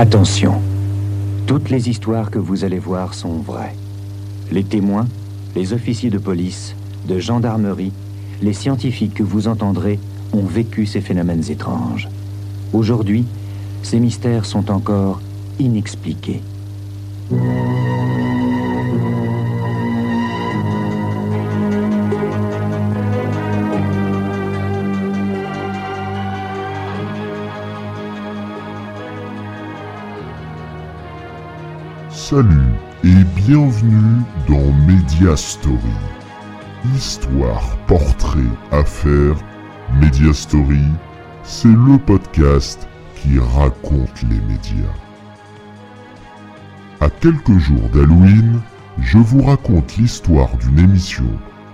Attention, toutes les histoires que vous allez voir sont vraies. Les témoins, les officiers de police, de gendarmerie, les scientifiques que vous entendrez ont vécu ces phénomènes étranges. Aujourd'hui, ces mystères sont encore inexpliqués. Salut et bienvenue dans Media Story. Histoire, portrait, affaires, Media Story, c'est le podcast qui raconte les médias. À quelques jours d'Halloween, je vous raconte l'histoire d'une émission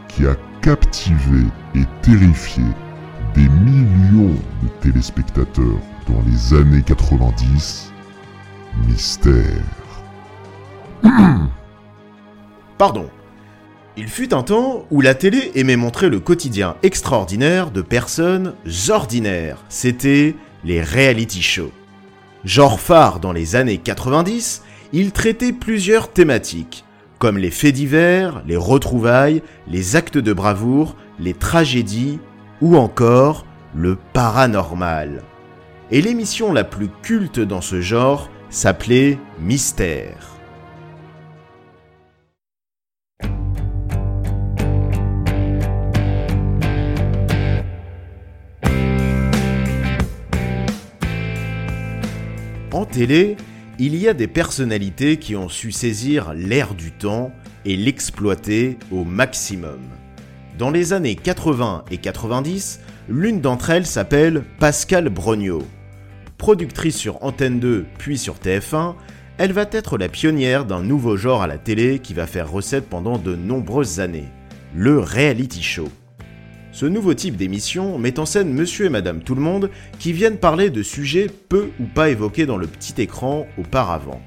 qui a captivé et terrifié des millions de téléspectateurs dans les années 90. Mystère. Pardon. Il fut un temps où la télé aimait montrer le quotidien extraordinaire de personnes ordinaires. C'était les reality shows. Genre phare dans les années 90, il traitait plusieurs thématiques, comme les faits divers, les retrouvailles, les actes de bravoure, les tragédies ou encore le paranormal. Et l'émission la plus culte dans ce genre s'appelait Mystère. En télé, il y a des personnalités qui ont su saisir l'air du temps et l'exploiter au maximum. Dans les années 80 et 90, l'une d'entre elles s'appelle Pascal Brognaud. Productrice sur Antenne 2 puis sur TF1, elle va être la pionnière d'un nouveau genre à la télé qui va faire recette pendant de nombreuses années, le reality show. Ce nouveau type d'émission met en scène monsieur et madame tout le monde qui viennent parler de sujets peu ou pas évoqués dans le petit écran auparavant.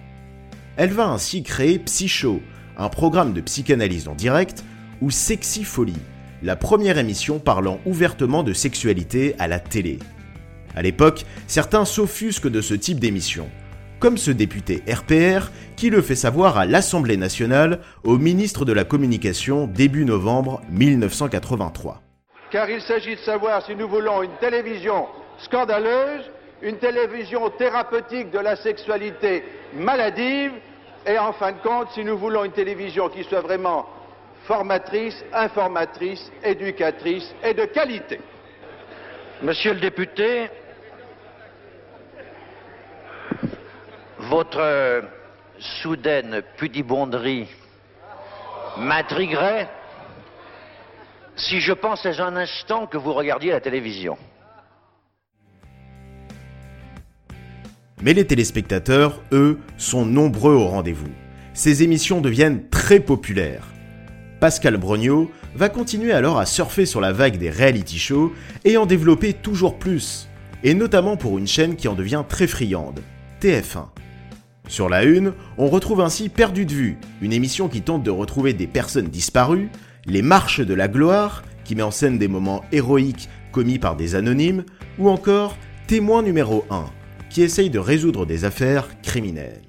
Elle va ainsi créer Psycho, un programme de psychanalyse en direct, ou Sexy Folie, la première émission parlant ouvertement de sexualité à la télé. À l'époque, certains s'offusquent de ce type d'émission, comme ce député RPR qui le fait savoir à l'Assemblée nationale au ministre de la Communication début novembre 1983 car il s'agit de savoir si nous voulons une télévision scandaleuse, une télévision thérapeutique de la sexualité maladive, et en fin de compte, si nous voulons une télévision qui soit vraiment formatrice, informatrice, éducatrice et de qualité. Monsieur le député, votre soudaine pudibonderie m'intriguerait si je pensais un instant que vous regardiez la télévision. Mais les téléspectateurs, eux, sont nombreux au rendez-vous. Ces émissions deviennent très populaires. Pascal Brognaud va continuer alors à surfer sur la vague des reality shows et en développer toujours plus, et notamment pour une chaîne qui en devient très friande, TF1. Sur la une, on retrouve ainsi Perdu de vue, une émission qui tente de retrouver des personnes disparues, les Marches de la Gloire, qui met en scène des moments héroïques commis par des anonymes, ou encore Témoin numéro 1, qui essaye de résoudre des affaires criminelles.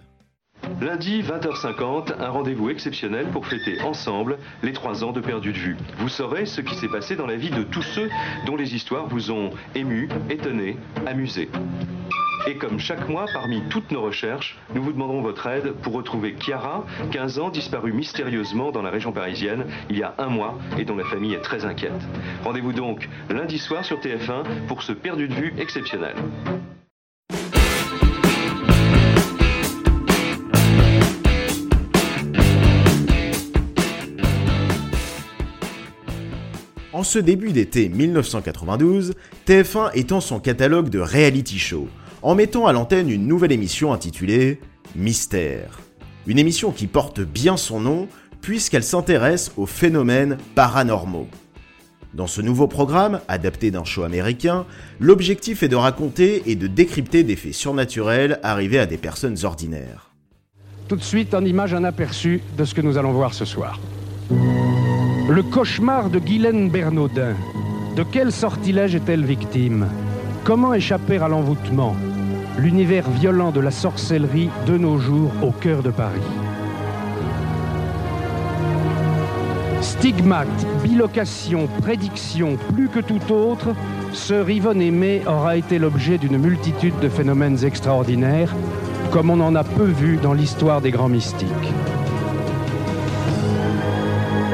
Lundi 20h50, un rendez-vous exceptionnel pour fêter ensemble les trois ans de perdu de vue. Vous saurez ce qui s'est passé dans la vie de tous ceux dont les histoires vous ont ému, étonné, amusé. Et comme chaque mois, parmi toutes nos recherches, nous vous demanderons votre aide pour retrouver Chiara, 15 ans, disparue mystérieusement dans la région parisienne il y a un mois et dont la famille est très inquiète. Rendez-vous donc lundi soir sur TF1 pour ce perdu de vue exceptionnel. En ce début d'été 1992, TF1 étend son catalogue de reality shows en mettant à l'antenne une nouvelle émission intitulée Mystère. Une émission qui porte bien son nom puisqu'elle s'intéresse aux phénomènes paranormaux. Dans ce nouveau programme, adapté d'un show américain, l'objectif est de raconter et de décrypter des faits surnaturels arrivés à des personnes ordinaires. Tout de suite, en image, un aperçu de ce que nous allons voir ce soir. Le cauchemar de Guylaine Bernaudin. De quel sortilège est-elle victime? Comment échapper à l'envoûtement? L'univers violent de la sorcellerie de nos jours au cœur de Paris. Stigmate, bilocation, prédiction, plus que tout autre, ce Rivonne aimé aura été l'objet d'une multitude de phénomènes extraordinaires, comme on en a peu vu dans l'histoire des grands mystiques.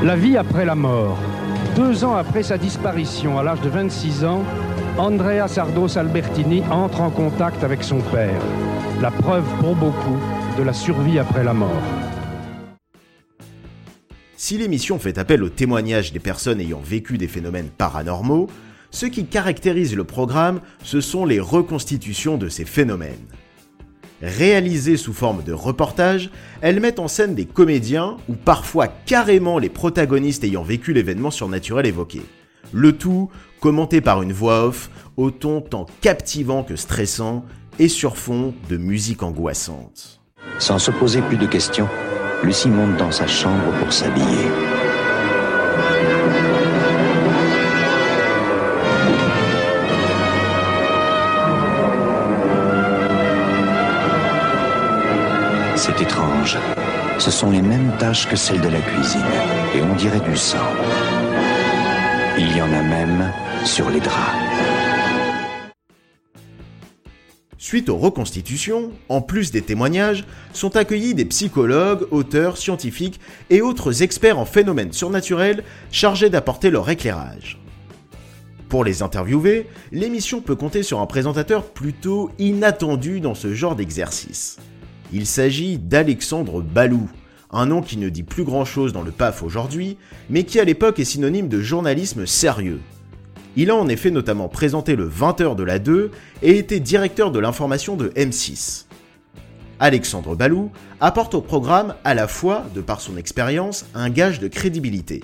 La vie après la mort. Deux ans après sa disparition, à l'âge de 26 ans, Andrea Sardos Albertini entre en contact avec son père. La preuve pour beaucoup de la survie après la mort. Si l'émission fait appel aux témoignages des personnes ayant vécu des phénomènes paranormaux, ce qui caractérise le programme, ce sont les reconstitutions de ces phénomènes. Réalisées sous forme de reportage, elles mettent en scène des comédiens ou parfois carrément les protagonistes ayant vécu l'événement surnaturel évoqué. Le tout commenté par une voix off au ton tant captivant que stressant et sur fond de musique angoissante. Sans se poser plus de questions, Lucie monte dans sa chambre pour s'habiller. C'est étrange. Ce sont les mêmes tâches que celles de la cuisine, et on dirait du sang. Il y en a même sur les draps. Suite aux reconstitutions, en plus des témoignages, sont accueillis des psychologues, auteurs, scientifiques et autres experts en phénomènes surnaturels chargés d'apporter leur éclairage. Pour les interviewer, l'émission peut compter sur un présentateur plutôt inattendu dans ce genre d'exercice. Il s'agit d'Alexandre Balou, un nom qui ne dit plus grand chose dans le PAF aujourd'hui, mais qui à l'époque est synonyme de journalisme sérieux. Il a en effet notamment présenté le 20h de la 2 et été directeur de l'information de M6. Alexandre Balou apporte au programme à la fois, de par son expérience, un gage de crédibilité,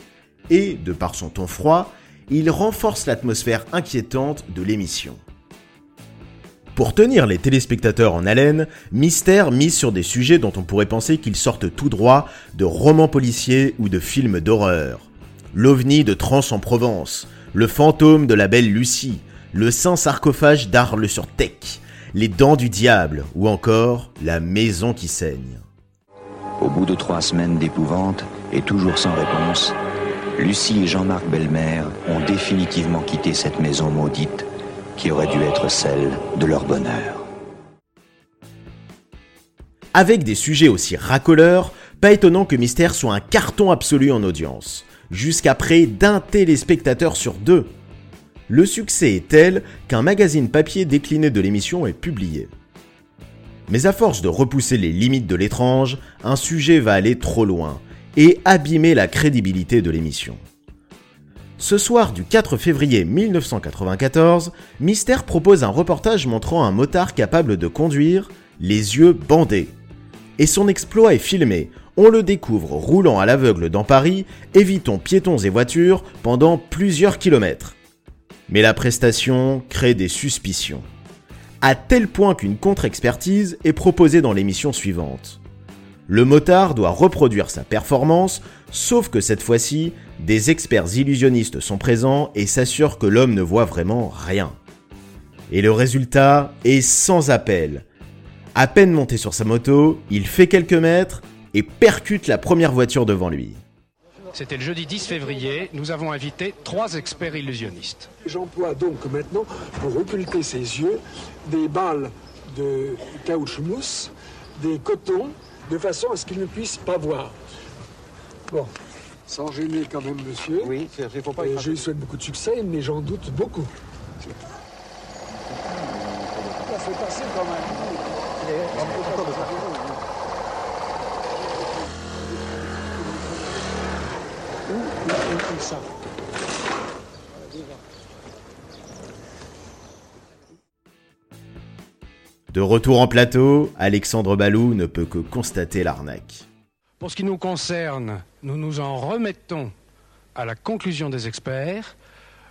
et, de par son ton froid, il renforce l'atmosphère inquiétante de l'émission. Pour tenir les téléspectateurs en haleine, Mystère mise sur des sujets dont on pourrait penser qu'ils sortent tout droit de romans policiers ou de films d'horreur. L'ovni de Trans en Provence, le fantôme de la belle Lucie, le saint sarcophage d'Arles sur Tech, les dents du diable ou encore la maison qui saigne. Au bout de trois semaines d'épouvante et toujours sans réponse, Lucie et Jean-Marc Belmer ont définitivement quitté cette maison maudite qui aurait dû être celle de leur bonheur. Avec des sujets aussi racoleurs, pas étonnant que Mystère soit un carton absolu en audience, jusqu'à près d'un téléspectateur sur deux. Le succès est tel qu'un magazine papier décliné de l'émission est publié. Mais à force de repousser les limites de l'étrange, un sujet va aller trop loin et abîmer la crédibilité de l'émission. Ce soir du 4 février 1994, Mystère propose un reportage montrant un motard capable de conduire, les yeux bandés. Et son exploit est filmé. On le découvre roulant à l'aveugle dans Paris, évitant piétons et voitures pendant plusieurs kilomètres. Mais la prestation crée des suspicions. À tel point qu'une contre-expertise est proposée dans l'émission suivante. Le motard doit reproduire sa performance, sauf que cette fois-ci, des experts illusionnistes sont présents et s'assurent que l'homme ne voit vraiment rien. Et le résultat est sans appel. À peine monté sur sa moto, il fait quelques mètres et percute la première voiture devant lui. C'était le jeudi 10 février. Nous avons invité trois experts illusionnistes. J'emploie donc maintenant, pour occulter ses yeux, des balles de caoutchouc mousse, des cotons, de façon à ce qu'il ne puisse pas voir. Bon, sans gêner quand même, monsieur. Oui, il faut pas cracher. je lui souhaite beaucoup de succès, mais j'en doute beaucoup. Passer quand même. Ça? De retour en plateau, Alexandre Balou ne peut que constater l'arnaque. Pour ce qui nous concerne, nous nous en remettons à la conclusion des experts.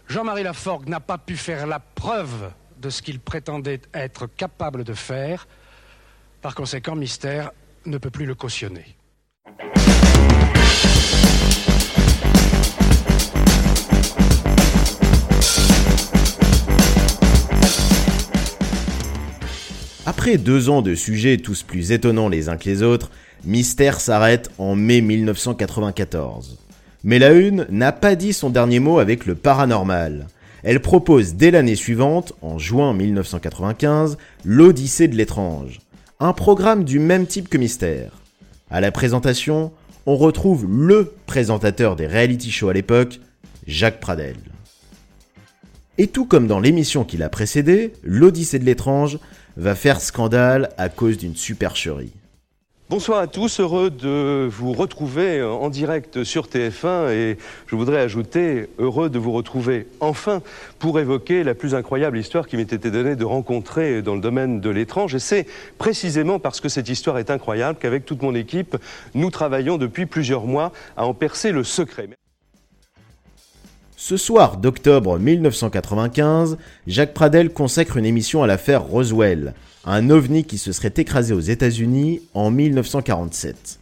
Jean-Marie Laforgue n'a pas pu faire la preuve de ce qu'il prétendait être capable de faire. Par conséquent, Mystère ne peut plus le cautionner. Après deux ans de sujets tous plus étonnants les uns que les autres, Mystère s'arrête en mai 1994. Mais la Une n'a pas dit son dernier mot avec le paranormal. Elle propose dès l'année suivante, en juin 1995, l'Odyssée de l'étrange, un programme du même type que Mystère. À la présentation, on retrouve LE présentateur des reality shows à l'époque, Jacques Pradel. Et tout comme dans l'émission qui l'a précédée, l'Odyssée de l'étrange va faire scandale à cause d'une supercherie. Bonsoir à tous, heureux de vous retrouver en direct sur TF1 et je voudrais ajouter heureux de vous retrouver enfin pour évoquer la plus incroyable histoire qui m'ait été donnée de rencontrer dans le domaine de l'étrange et c'est précisément parce que cette histoire est incroyable qu'avec toute mon équipe, nous travaillons depuis plusieurs mois à en percer le secret. Ce soir d'octobre 1995, Jacques Pradel consacre une émission à l'affaire Roswell, un ovni qui se serait écrasé aux États-Unis en 1947.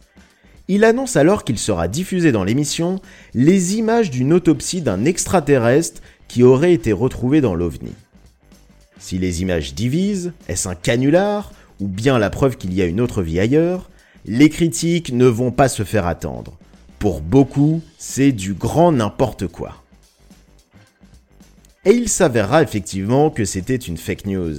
Il annonce alors qu'il sera diffusé dans l'émission les images d'une autopsie d'un extraterrestre qui aurait été retrouvé dans l'ovni. Si les images divisent, est-ce un canular ou bien la preuve qu'il y a une autre vie ailleurs Les critiques ne vont pas se faire attendre. Pour beaucoup, c'est du grand n'importe quoi. Et il s'avérera effectivement que c'était une fake news.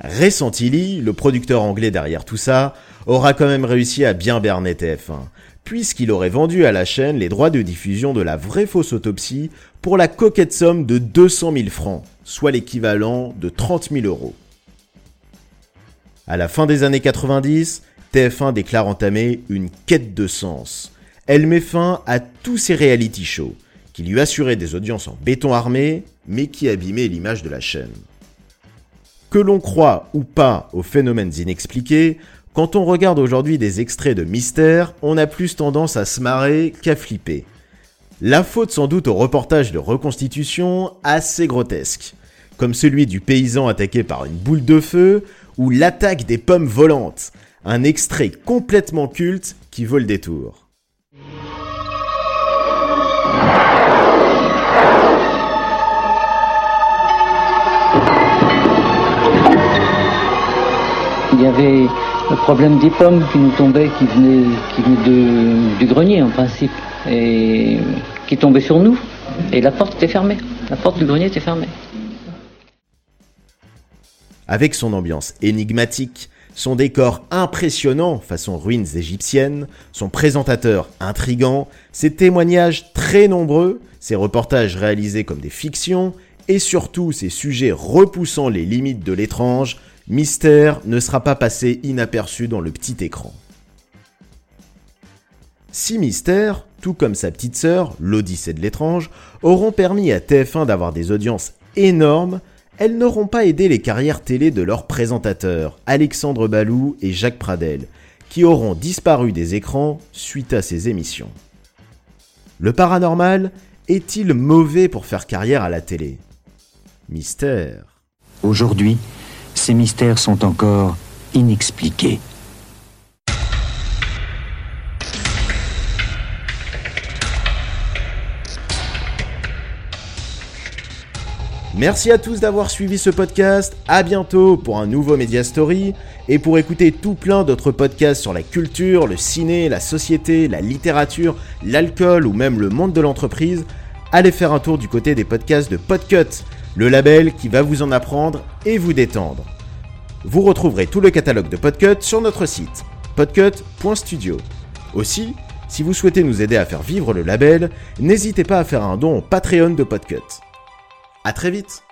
Ray Santilli, le producteur anglais derrière tout ça, aura quand même réussi à bien berner TF1, puisqu'il aurait vendu à la chaîne les droits de diffusion de la vraie fausse autopsie pour la coquette somme de 200 000 francs, soit l'équivalent de 30 000 euros. À la fin des années 90, TF1 déclare entamer une quête de sens. Elle met fin à tous ces reality shows, qui lui assuraient des audiences en béton armé, mais qui abîmaient l'image de la chaîne. Que l'on croit ou pas aux phénomènes inexpliqués, quand on regarde aujourd'hui des extraits de mystère, on a plus tendance à se marrer qu'à flipper. La faute sans doute au reportage de reconstitution assez grotesque, comme celui du paysan attaqué par une boule de feu ou l'attaque des pommes volantes, un extrait complètement culte qui vaut le détour. Il y avait le problème des pommes qui nous tombaient, qui venaient, du grenier en principe, et qui tombaient sur nous. Et la porte était fermée. La porte du grenier était fermée. Avec son ambiance énigmatique, son décor impressionnant façon ruines égyptiennes, son présentateur intrigant, ses témoignages très nombreux, ses reportages réalisés comme des fictions, et surtout ses sujets repoussant les limites de l'étrange, Mystère ne sera pas passé inaperçu dans le petit écran. Si Mystère, tout comme sa petite sœur, l'Odyssée de l'étrange, auront permis à TF1 d'avoir des audiences énormes, elles n'auront pas aidé les carrières télé de leurs présentateurs, Alexandre Balou et Jacques Pradel, qui auront disparu des écrans suite à ces émissions. Le paranormal est-il mauvais pour faire carrière à la télé? Mystère. Aujourd'hui, ces mystères sont encore inexpliqués. Merci à tous d'avoir suivi ce podcast. À bientôt pour un nouveau Media Story et pour écouter tout plein d'autres podcasts sur la culture, le ciné, la société, la littérature, l'alcool ou même le monde de l'entreprise. Allez faire un tour du côté des podcasts de Podcut, le label qui va vous en apprendre et vous détendre. Vous retrouverez tout le catalogue de Podcut sur notre site podcut.studio. Aussi, si vous souhaitez nous aider à faire vivre le label, n'hésitez pas à faire un don au Patreon de Podcut. A très vite